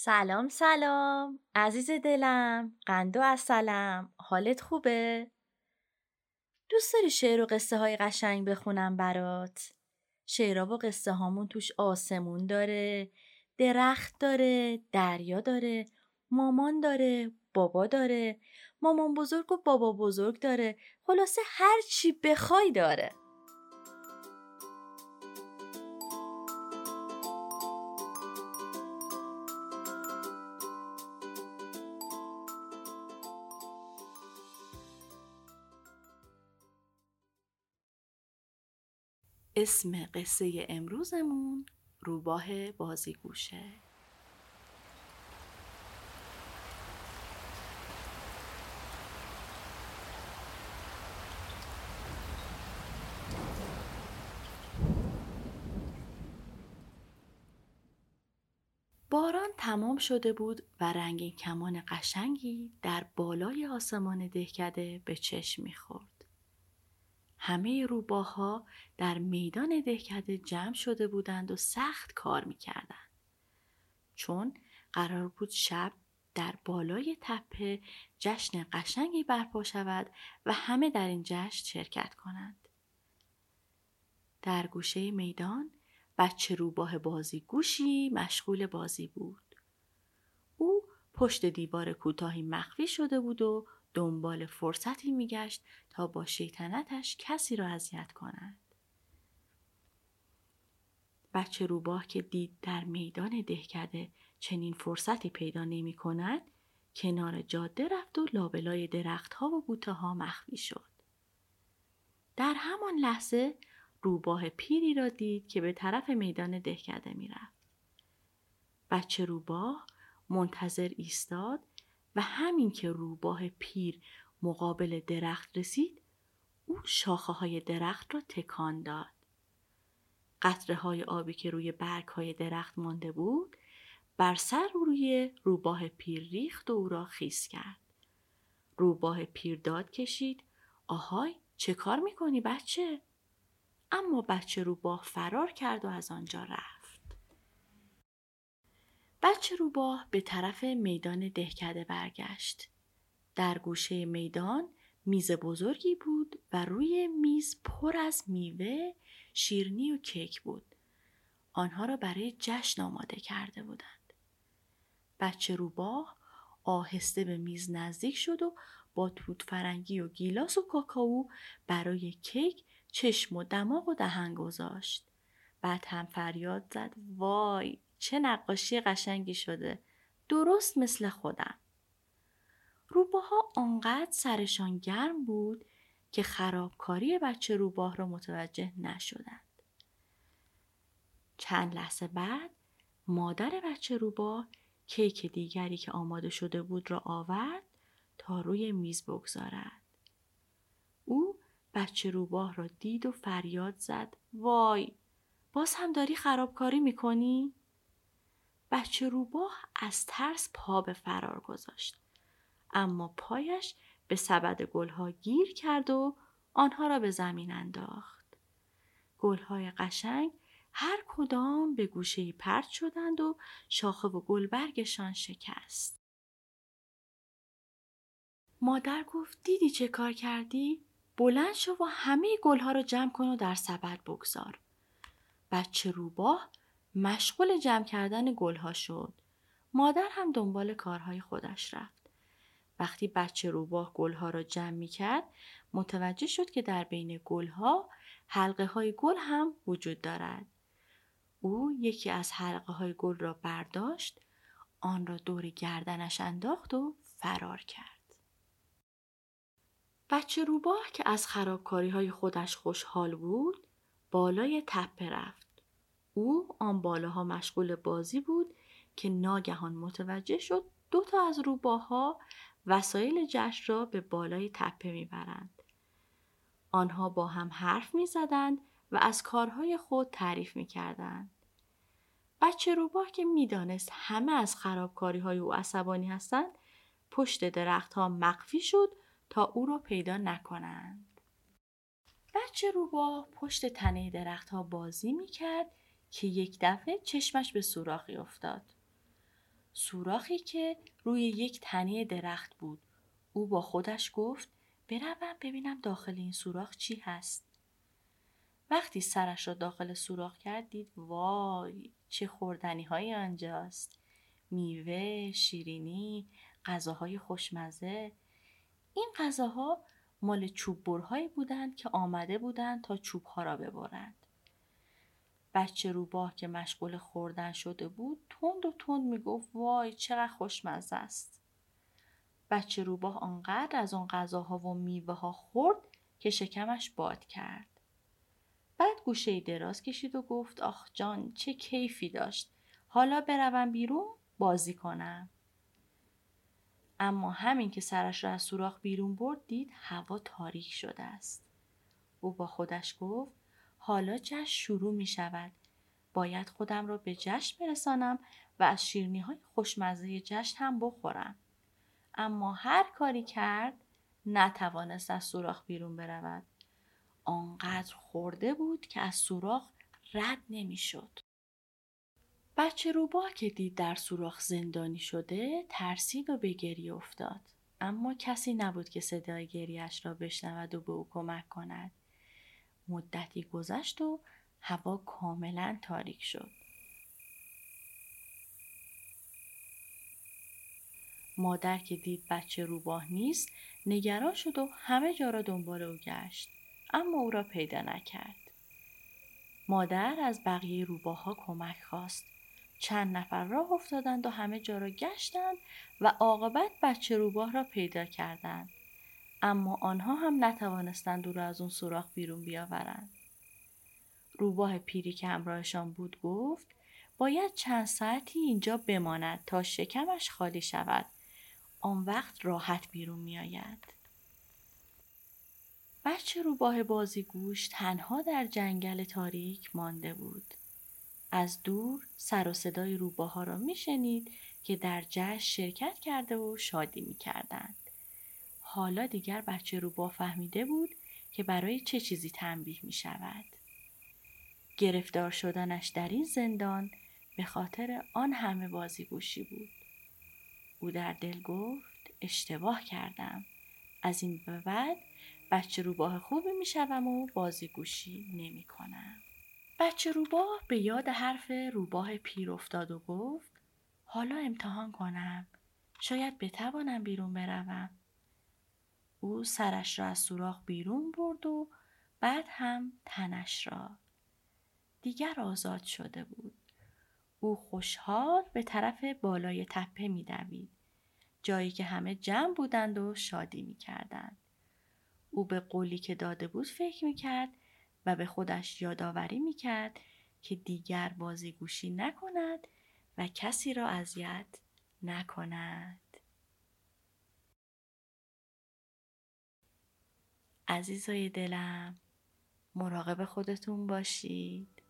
سلام سلام عزیز دلم قندو از سلام حالت خوبه؟ دوست داری شعر و قصه های قشنگ بخونم برات؟ شعرها و قصه هامون توش آسمون داره درخت داره دریا داره مامان داره بابا داره مامان بزرگ و بابا بزرگ داره خلاصه هر چی بخوای داره اسم قصه امروزمون روباه بازیگوشه باران تمام شده بود و رنگین کمان قشنگی در بالای آسمان دهکده به چشم می‌خورد. همه روباها در میدان دهکده جمع شده بودند و سخت کار می‌کردند. چون قرار بود شب در بالای تپه جشن قشنگی برپا شود و همه در این جشن شرکت کنند. در گوشه میدان بچه روباه بازی گوشی مشغول بازی بود. او پشت دیوار کوتاهی مخفی شده بود و دنبال فرصتی میگشت تا با شیطنتش کسی را اذیت کند. بچه روباه که دید در میدان دهکده چنین فرصتی پیدا نمی کند کنار جاده رفت و لابلای درختها و بوته ها مخفی شد. در همان لحظه روباه پیری را دید که به طرف میدان دهکده می‌رفت. بچه روباه منتظر ایستاد و همین که روباه پیر مقابل درخت رسید او شاخه های درخت را تکان داد. قطره های آبی که روی برگ های درخت مانده بود بر سر روی روباه پیر ریخت و او را خیس کرد. روباه پیر داد کشید آهای چه کار می‌کنی بچه؟ اما بچه روباه فرار کرد و از آنجا رفت. بچه روباه به طرف میدان دهکده برگشت. در گوشه میدان میز بزرگی بود و روی میز پر از میوه، شیرنی و کیک بود. آنها را برای جشن آماده کرده بودند. بچه روباه آهسته به میز نزدیک شد و با توت فرنگی و گیلاس و کاکائو برای کیک چشم و دماغ و دهن گذاشت. بعد هم فریاد زد وای چه نقاشی قشنگی شده. درست مثل خودم. روباها آنقدر سرشان گرم بود که خرابکاری بچه روباه را متوجه نشدند. چند لحظه بعد مادر بچه روباه کیک دیگری که آماده شده بود را آورد تا روی میز بگذارد. او بچه روباه را دید و فریاد زد وای باز هم داری خرابکاری می‌کنی؟ بچه روباه از ترس پا به فرار گذاشت. اما پایش به سبد گلها گیر کرد و آنها را به زمین انداخت. گلهای قشنگ هر کدام به گوشه پرت شدند و شاخه و گلبرگشان شکست. مادر گفت دیدی چه کار کردی؟ بلند شو و همه گلها را جمع کن و در سبد بگذار. بچه روباه مشغول جمع کردن گلها شد. مادر هم دنبال کارهای خودش رفت. وقتی بچه روباه گلها را جمع می کرد متوجه شد که در بین گلها حلقه های گل هم وجود دارد. او یکی از حلقه های گل را برداشت آن را دور گردنش انداخت و فرار کرد. بچه روباه که از خرابکاری های خودش خوشحال بود بالای تپه رفت. او آن بالاها مشغول بازی بود که ناگهان متوجه شد دو تا از روباها وسایل جشن را به بالای تپه می‌برند. آنها با هم حرف می‌زدند و از کارهای خود تعریف می‌کردند. بچه روباه که می‌دانست همه از خرابکاری های او عصبانی هستند پشت درختها مخفی شد تا او را پیدا نکنند. بچه روباه پشت تنه درختها بازی می‌کرد که یک دفعه چشمش به سوراخی افتاد. سوراخی که روی یک تنه درخت بود. او با خودش گفت بروم ببینم داخل این سوراخ چی هست. وقتی سرش را داخل سوراخ کرد دید وای چه خوردنی های آنجاست. میوه، شیرینی، غذاهای خوشمزه. این غذاها مال چوب برهایی بودند که آمده بودند تا چوبها را ببرند. بچه روباه که مشغول خوردن شده بود تند و تند می‌گفت وای چقدر خوشمزه است. بچه روباه آنقدر از آن غذاها و میوه ها خورد که شکمش باد کرد. بعد گوشه دراز کشید و گفت آخ جان چه کیفی داشت. حالا بروم بیرون بازی کنم. اما همین که سرش را از سوراخ بیرون برد دید هوا تاریک شده است. او با خودش گفت حالا جشن شروع می شود. باید خودم را به جشن برسانم و از شیرنی های خوشمزه جشن هم بخورم. اما هر کاری کرد نتوانست از سوراخ بیرون برود. آنقدر خورده بود که از سوراخ رد نمی‌شد. بچه روباه که دید در سوراخ زندانی شده ترسید و به گریه افتاد. اما کسی نبود که صدای گریهش را بشنود و به او کمک کند. مدتی گذشت و هوا کاملا تاریک شد. مادر که دید بچه روباه نیست نگران شد و همه جا را دنبال او گشت اما او را پیدا نکرد. مادر از بقیه روباه ها کمک خواست. چند نفر راه افتادند و همه جا را گشتند و عاقبت بچه روباه را پیدا کردند. اما آنها هم نتوانستند او را از اون سوراخ بیرون بیاورند. روباه پیری که همراهشان بود گفت باید چند ساعتی اینجا بماند تا شکمش خالی شود. آن وقت راحت بیرون می آید. بچه روباه بازیگوش تنها در جنگل تاریک مانده بود. از دور سر و صدای روباه ها را می شنید که در جشن شرکت کرده و شادی می کردند. حالا دیگر بچه روباه فهمیده بود که برای چه چیزی تنبیه می شود. گرفتار شدنش در این زندان به خاطر آن همه بازیگوشی بود. او در دل گفت اشتباه کردم. از این به بعد بچه روباه خوبی می شوم و بازیگوشی نمی کنم. بچه روباه به یاد حرف روباه پیر افتاد و گفت حالا امتحان کنم. شاید بتوانم بیرون بروم. او سرش را از سوراخ بیرون برد و بعد هم تنش را. دیگر آزاد شده بود. او خوشحال به طرف بالای تپه می دوید. جایی که همه جمع بودند و شادی می کردند. او به قولی که داده بود فکر می کرد و به خودش یادآوری می کرد که دیگر بازیگوشی نکند و کسی را اذیت نکند. عزیزای دلم مراقب خودتون باشید.